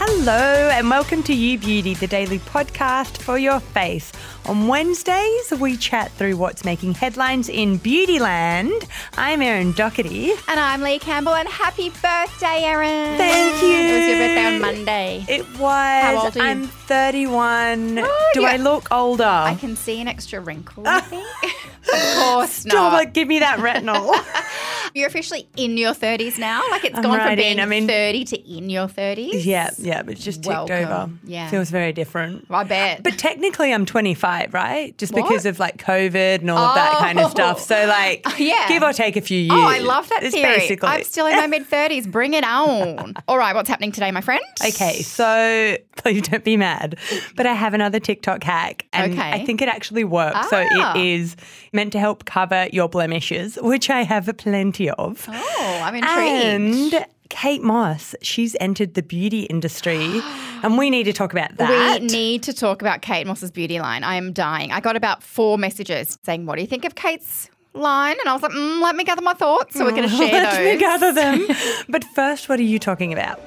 Hello, and welcome to You Beauty, the daily podcast for your face. On Wednesdays, we chat through what's making headlines in Beautyland. I'm Erin Doherty. And I'm Leigh Campbell, and happy birthday, Erin! Thank you. It was your birthday on Monday. It was. How old are you? I'm 31. Oh, Do I look older? I can see an extra wrinkle, I think. of course Stop not. it, give me that retinol. You're officially in your 30s now. Like it's I'm gone right from being in. I mean- 30 to in your 30s. yeah, yeah, but it's just ticked Welcome. over. Yeah. Feels very different. I bet. But technically, I'm 25, right? Just What? because of like COVID and all of that kind of Oh. stuff. So, like, Yeah. give or take a few years. Oh, I love that It's theory. basically. I'm still in my mid 30s. Bring it on. All right, what's happening today, my friend? Okay, so please don't be mad, but I have another TikTok hack, and Okay. I think it actually works. So Ah. it is meant to help cover your blemishes, which I have plenty of. Oh, I'm intrigued. And Kate Moss, she's entered the beauty industry, and we need to talk about that. We need to talk about Kate Moss's beauty line. I am dying. I got about four messages saying, What do you think of Kate's line? And I was like, mm, Let me gather my thoughts. So we're going to share Let those. me gather them. but first, what are you talking about?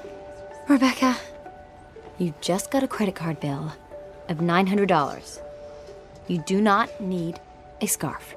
Rebecca, you just got a credit card bill of $900. You do not need a scarf.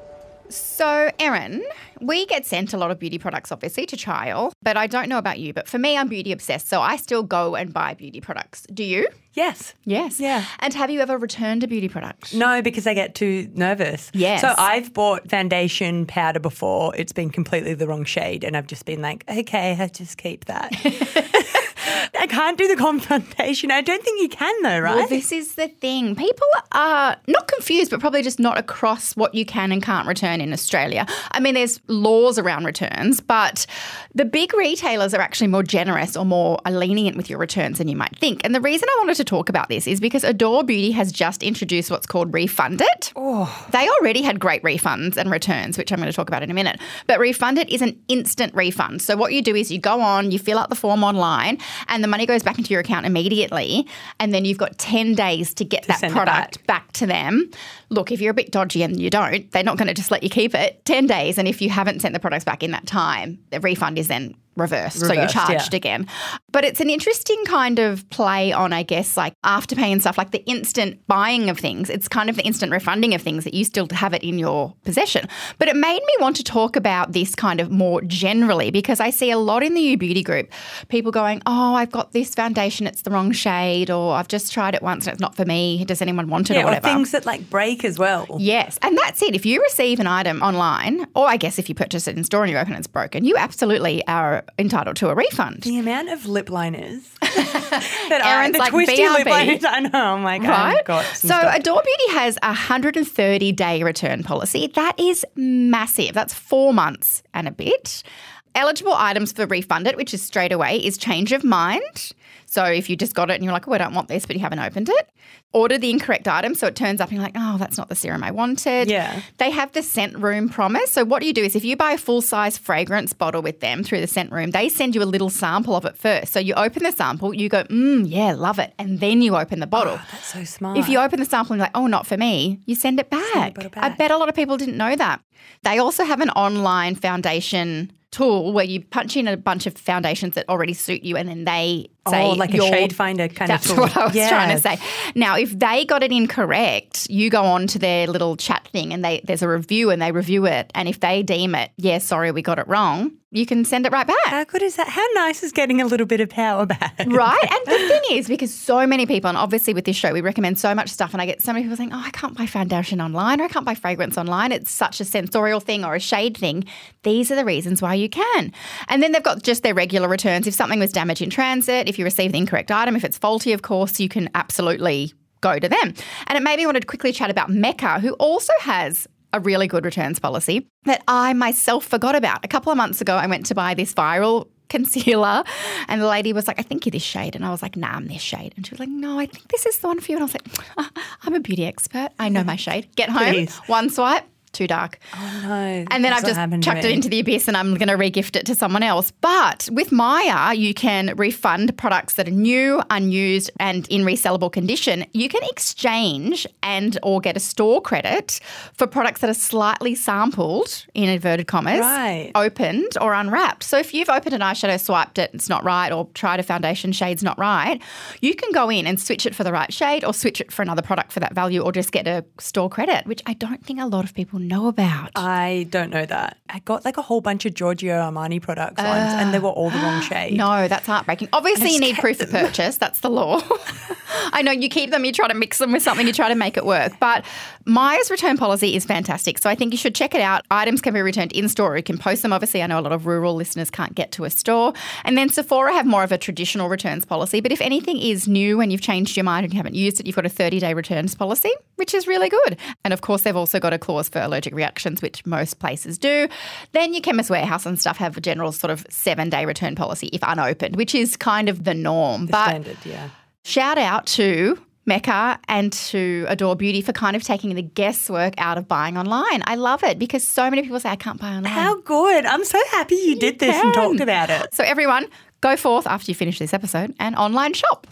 So, Erin, we get sent a lot of beauty products, obviously, to trial. But I don't know about you, but for me, I'm beauty obsessed. So I still go and buy beauty products. Do you? Yes. Yes. Yeah. And have you ever returned a beauty product? No, because I get too nervous. Yes. So I've bought foundation powder before. It's been completely the wrong shade, and I've just been like, okay, I just keep that. I can't do the confrontation. I don't think you can though, right? Well, this is the thing. People are not confused, but probably just not across what you can and can't return in Australia. I mean, there's laws around returns, but the big retailers are actually more generous or more lenient with your returns than you might think. And the reason I wanted to talk about this is because Adore Beauty has just introduced what's called Refund It. Oh. They already had great refunds and returns, which I'm going to talk about in a minute. But Refund It is an instant refund. So what you do is you go on, you fill out the form online, and the money goes back into your account immediately. And then you've got 10 days to get that send it product back. to them. Look, if you're a bit dodgy and you don't, they're not going to just let you keep it 10 days. And if you haven't sent the products back in that time, the refund is then reversed. so you're charged yeah. again. But it's an interesting kind of play on, I guess, like afterpay and stuff, like the instant buying of things. It's kind of the instant refunding of things that you still have it in your possession. But it made me want to talk about this kind of more generally because I see a lot in the You Beauty group people going, Oh, I've got this foundation, it's the wrong shade, or I've just tried it once and it's not for me. Does anyone want it yeah, or or things that like break as well. Yes, and that's it. If you receive an item online, or I guess if you purchase it in store and you open it and it's broken, you absolutely are entitled to a refund. The amount of lip liners that are the like, twisty lip BRB. liners. I know. Oh I'm like, Right? I've got so stuff. Adore Beauty has a 130 day return policy. That is massive. That's four months and a bit. Eligible items for refund it, which is straight away, is change of mind. So if you just got it and you're like, oh, I don't want this, but you haven't opened it. Order the incorrect item. So it turns up and you're like, oh, that's not the serum I wanted. Yeah. They have the scent room promise. So what you do is if you buy a full size fragrance bottle with them through the scent room, they send you a little sample of it first. So you open the sample, you go, mm, yeah, love it. And then you open the bottle. That's so smart. If you open the sample and you're like, oh, not for me, you send it back. bottle I bet a lot of people didn't know that. They also have an online foundation tool where you punch in a bunch of foundations that already suit you and then they oh, say Oh, like a shade finder kind of tool. That's what I was trying to say. Now, if they got it incorrect, you go on to their little chat thing and they there's a review and they review it. And if they deem it, yeah, sorry, we got it wrong, you can send it right back. How good is that? How nice is getting a little bit of power back? Right. And the thing is, because so many people, and obviously with this show, we recommend so much stuff, and I get so many people saying, Oh, I can't buy foundation online or I can't buy fragrance online. It's such a sensorial thing or a shade thing. These are the reasons why you can. And then they've got just their regular returns. If something was damaged in transit, if you receive the incorrect item, if it's faulty, of course, you can absolutely go to them. And it made me want to quickly chat about Mecca, who also has a really good returns policy that I myself forgot about. A couple of months ago, I went to buy this viral concealer and the lady was like, I think you're this shade. And I was like, nah, I'm this shade. And she was like, no, I think this is the one for you. And I was like, I'm a beauty expert. I know my shade. Get home, Please. one swipe, too dark. Oh no! And then I've just chucked it into the abyss and I'm going to regift it to someone else. But with Maya, you can refund products that are new, unused, and in resellable condition. You can exchange and or get a store credit for products that are slightly sampled, in inverted commas, Right. opened or unwrapped. So if you've opened an eyeshadow, swiped it, it's not right, or tried a foundation shade's not right, you can go in and switch it for the right shade or switch it for another product for that value or just get a store credit, which I don't think a lot of people know about. I don't know that. I got like a whole bunch of Giorgio Armani products once, and they were all the wrong ah, shade. No, that's heartbreaking. Obviously, you need proof of purchase. That's the law. I know you keep them, you try to mix them with something, you try to make it work. But Maya's return policy is fantastic. So I think you should check it out. Items can be returned in store you can post them. Obviously, I know a lot of rural listeners can't get to a store. And then Sephora have more of a traditional returns policy. But if anything is new and you've changed your mind and you haven't used it, you've got a 30 day returns policy, which is really good. And of course, they've also got a clause for allergic reactions, which most places do. Then your Chemist Warehouse and stuff have a general sort of seven day return policy if unopened, which is kind of the norm. but Standard, yeah. Shout out to Mecca and to Adore Beauty for kind of taking the guesswork out of buying online. I love it because so many people say I can't buy online. How good! I'm so happy you did this and talked about it. So everyone, go forth after you finish this episode and online shop.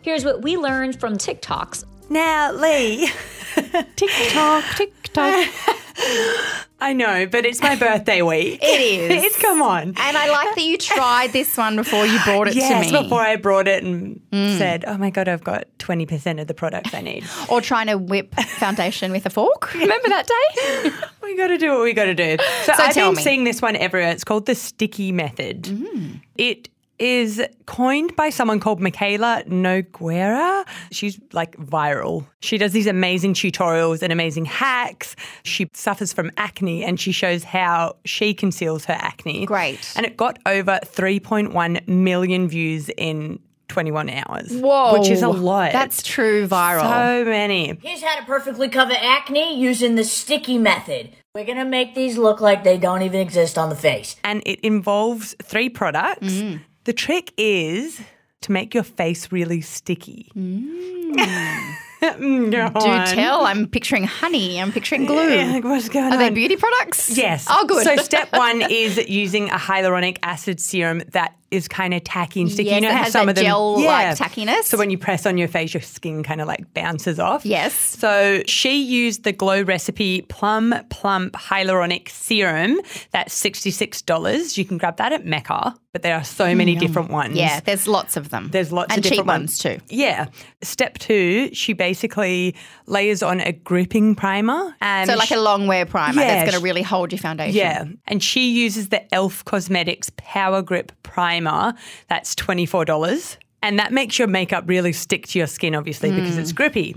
Here's what we learned from TikToks. Now, Leigh, TikTok, TikTok. I know, but it's my birthday week. It is. it's come on. And I like that you tried this one before you brought it yes, to me. before I brought it and mm. said, "Oh my god, I've got twenty percent of the products I need." or trying to whip foundation with a fork. Remember that day? we got to do what we got to do. So, So I've been me. seeing this one everywhere. It's called the sticky method. Mm. It is coined by someone called Mikayla Nogueira. She's like viral. She does these amazing tutorials and amazing hacks. She suffers from acne and she shows how she conceals her acne. Great. And it got over 3.1 million views in 21 hours. Whoa. Which is a lot. That's true viral. so many. Here's how to perfectly cover acne using the sticky method. We're gonna make these look like they don't even exist on the face. and it involves three products. Mm. The trick is to make your face really sticky. Mm, go Do on. tell. I'm picturing honey. I'm picturing glue. Yeah, what's going Are they on? beauty products? Yes. Oh, good. So step one is using a hyaluronic acid serum that is kind of tacky and sticky. Yes, you know it has some that of them gel-like tackiness. So when you press on your face, your skin kind of like bounces off. Yes. So she used the Glow Recipe Plum Plump Hyaluronic Serum. That's sixty six dollars. You can grab that at Mecca, but there are so mm, many different ones. Yeah, there's lots of them. There's lots and of different cheap ones too. Yeah. Step two, she basically layers on a gripping primer. And So like a long wear primer Yeah, that's going to really hold your foundation. yeah. And she uses the e.l.f. Cosmetics Power Grip Primer. That's $24. And that makes your makeup really stick to your skin, obviously, because Mm. it's grippy.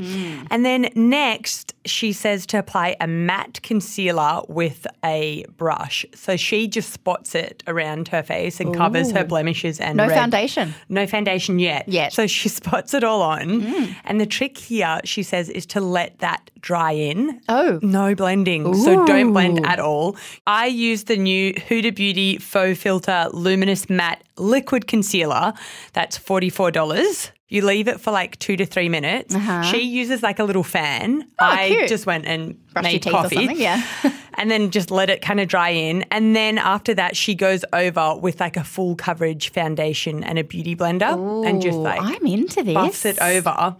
And then next, she says to apply a matte concealer with a brush. So she just spots it around her face and covers her blemishes and No red- foundation. no foundation yet. Yet. Mm. So she spots it all on. And the trick here, she says, is to let that dry in. Oh. No blending. So don't blend at all. I use the new Huda Beauty Faux Filter Luminous Matte Liquid Concealer. That's $44. You leave it for like two to three minutes. She uses like a little fan. I Uh-huh. Oh, cute. just went and Brushed your made teeth or coffee. something, yeah. and then just let it kind of dry in. And then after that, she goes over with like a full coverage foundation and a beauty blender and just like I'm into this. buffs it over.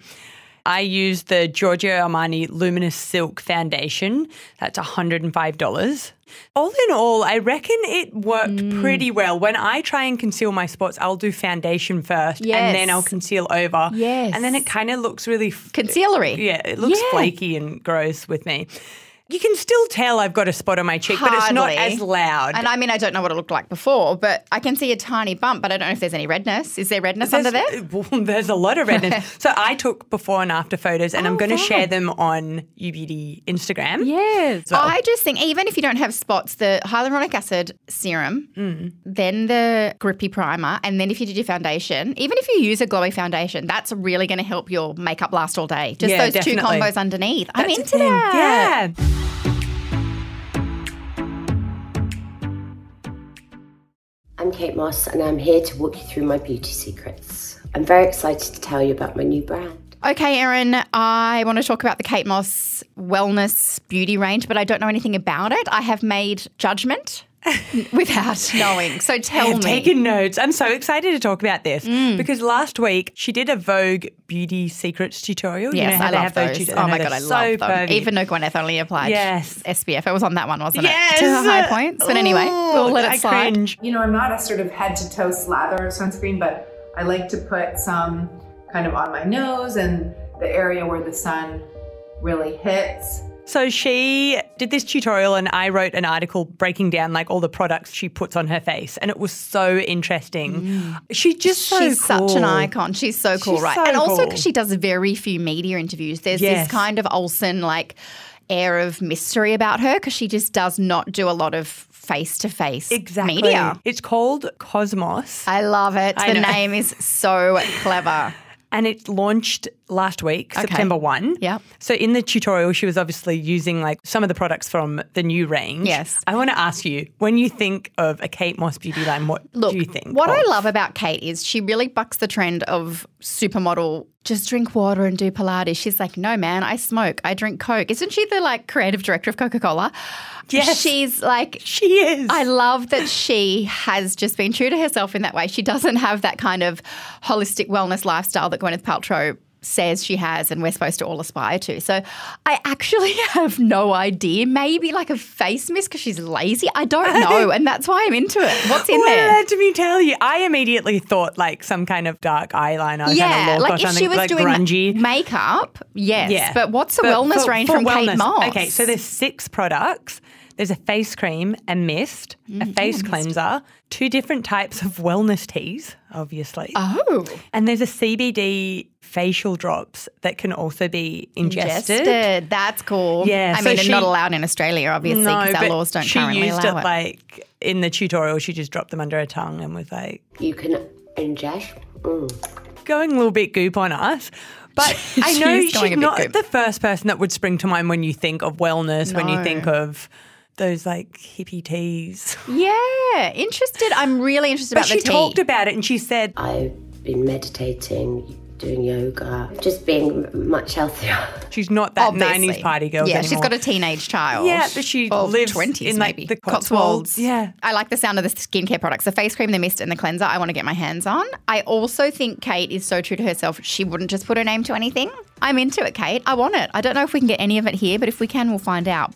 I use the Giorgio Armani Luminous Silk Foundation. That's $105. All in all, I reckon it worked Mm. pretty well. When I try and conceal my spots, I'll do foundation first Yes. and then I'll conceal over. Yes. And then it kind of looks really f- Concealery. yeah, it looks Yeah. flaky and gross with me. You can still tell I've got a spot on my cheek, but it's not as loud. And I mean, I don't know what it looked like before, but I can see a tiny bump, but I don't know if there's any redness. Is there redness under there? Well, there's a lot of redness. so I took before and after photos, and I'm going to share them on UBD Instagram. Yes. well. I just think even if you don't have spots, the hyaluronic acid serum, Mm. then the grippy primer, and then if you did your foundation, even if you use a glowy foundation, that's really going to help your makeup last all day. Just Yeah, those two combos underneath. I'm into that. Yeah. I'm Kate Moss, and I'm here to walk you through my beauty secrets. I'm very excited to tell you about my new brand. Okay, Erin, I want to talk about the Kate Moss wellness beauty range, but I don't know anything about it. I have made judgment without knowing. So tell me. taken notes. I'm so excited to talk about this Mm. because last week she did a Vogue beauty secrets tutorial. You Yes, know I love have those. tutors- Oh my god, I so love them. pervy. Even though Gwyneth only applied Yes. SPF. It was on that one, wasn't Yes. it? To the high points. But anyway, Ooh, we'll let I it slide. cringe. You know, I'm not a sort of head to toe slather of sunscreen, but I like to put some kind of on my nose and the area where the sun really hits. So she did this tutorial and I wrote an article breaking down like all the products she puts on her face and it was so interesting. Mm. She just so She's such an icon. She's so cool, She's right? so and also cool. because she does very few media interviews. There's Yes. this kind of Olsen like air of mystery about her because she just does not do a lot of face to face media. It's called Cosmoss. I love it. I the know. name is so clever. And it launched last week, Okay. September 1. Yep. So in the tutorial, she was obviously using like some of the products from the new range. Yes. I want to ask you, when you think of a Kate Moss beauty line, what Look, do you think? what I love about Kate is she really bucks the trend of supermodel. Just drink water and do Pilates. She's like, no, man, I smoke. I drink Coke. Isn't she the like creative director of Coca Cola? Yes. She's like, She is. I love that she has just been true to herself in that way. She doesn't have that kind of holistic wellness lifestyle that Gwyneth Paltrow says she has and we're supposed to all aspire to. So I actually have no idea. Maybe like a face mist because she's lazy. I don't know. and that's why I'm into it. What's in well, there? let me tell you, I immediately thought like some kind of dark eyeliner kind Yeah, of like if something she was like doing grungy. makeup, yes. Yeah. But what's the But wellness for- range for from Kate wellness- Moss? Okay, so there's six products. There's a face cream, a mist, Mm, a face cleanser, two different types of wellness teas, obviously. oh, And there's a CBD facial drops that can also be ingested. ingested. That's cool. Yeah, I so mean, it's she- not allowed in Australia, obviously, because our but laws don't she currently used allow it it. like in the tutorial. She just dropped them under her tongue and was like You can ingest. Mm. going a little bit goop on us. But I know She's she's, going a bit not goop. the first person that would spring to mind when you think of wellness, when you think of those like hippie teas. Yeah, interested. I'm really interested But about she the tea. talked about it and she said, I've been meditating, doing yoga, just being much healthier. she's not that Obviously. 90s party girl Yeah, anymore. she's got a teenage child. Yeah, but she Or lives 20s in, like, maybe. the Cotswolds. Yeah. I like the sound of the skincare products, the face cream, the mist, and the cleanser. I want to get my hands on. I also think Kate is so true to herself. She wouldn't just put her name to anything. I'm into it, Kate. I want it. I don't know if we can get any of it here, but if we can, we'll find out.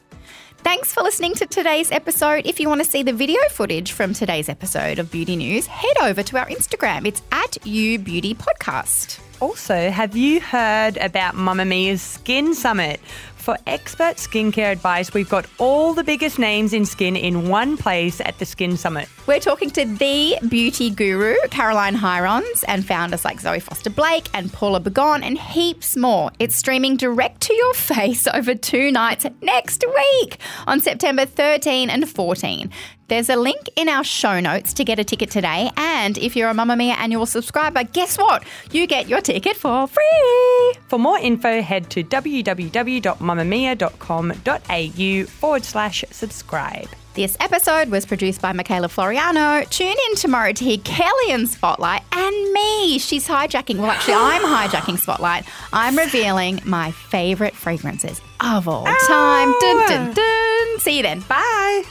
Thanks for listening to today's episode. If you want to see the video footage from today's episode of Beauty News, head over to our Instagram. It's at You Beauty Podcast. Also, have you heard about Mamma Mia's Skin Summit? For expert skincare advice, we've got all the biggest names in skin in one place at the Skin Summit. We're talking to the beauty guru, Caroline Hirons, and founders like Zoe Foster Blake and Paula Begoun, and heaps more. It's streaming direct to your face over two nights next week on September 13 and 14. There's a link in our show notes to get a ticket today. And if you're a Mamma Mia annual subscriber, guess what? You get your ticket for free. For more info, head to www.mamamia.com.au forward slash subscribe. This episode was produced by Michaela Floriano. Tune in tomorrow to hear Kelly in Spotlight and me. She's hijacking. Well, actually, I'm hijacking Spotlight. I'm revealing my favourite fragrances of all time. Dun, dun, oh. dun. See you then. Bye.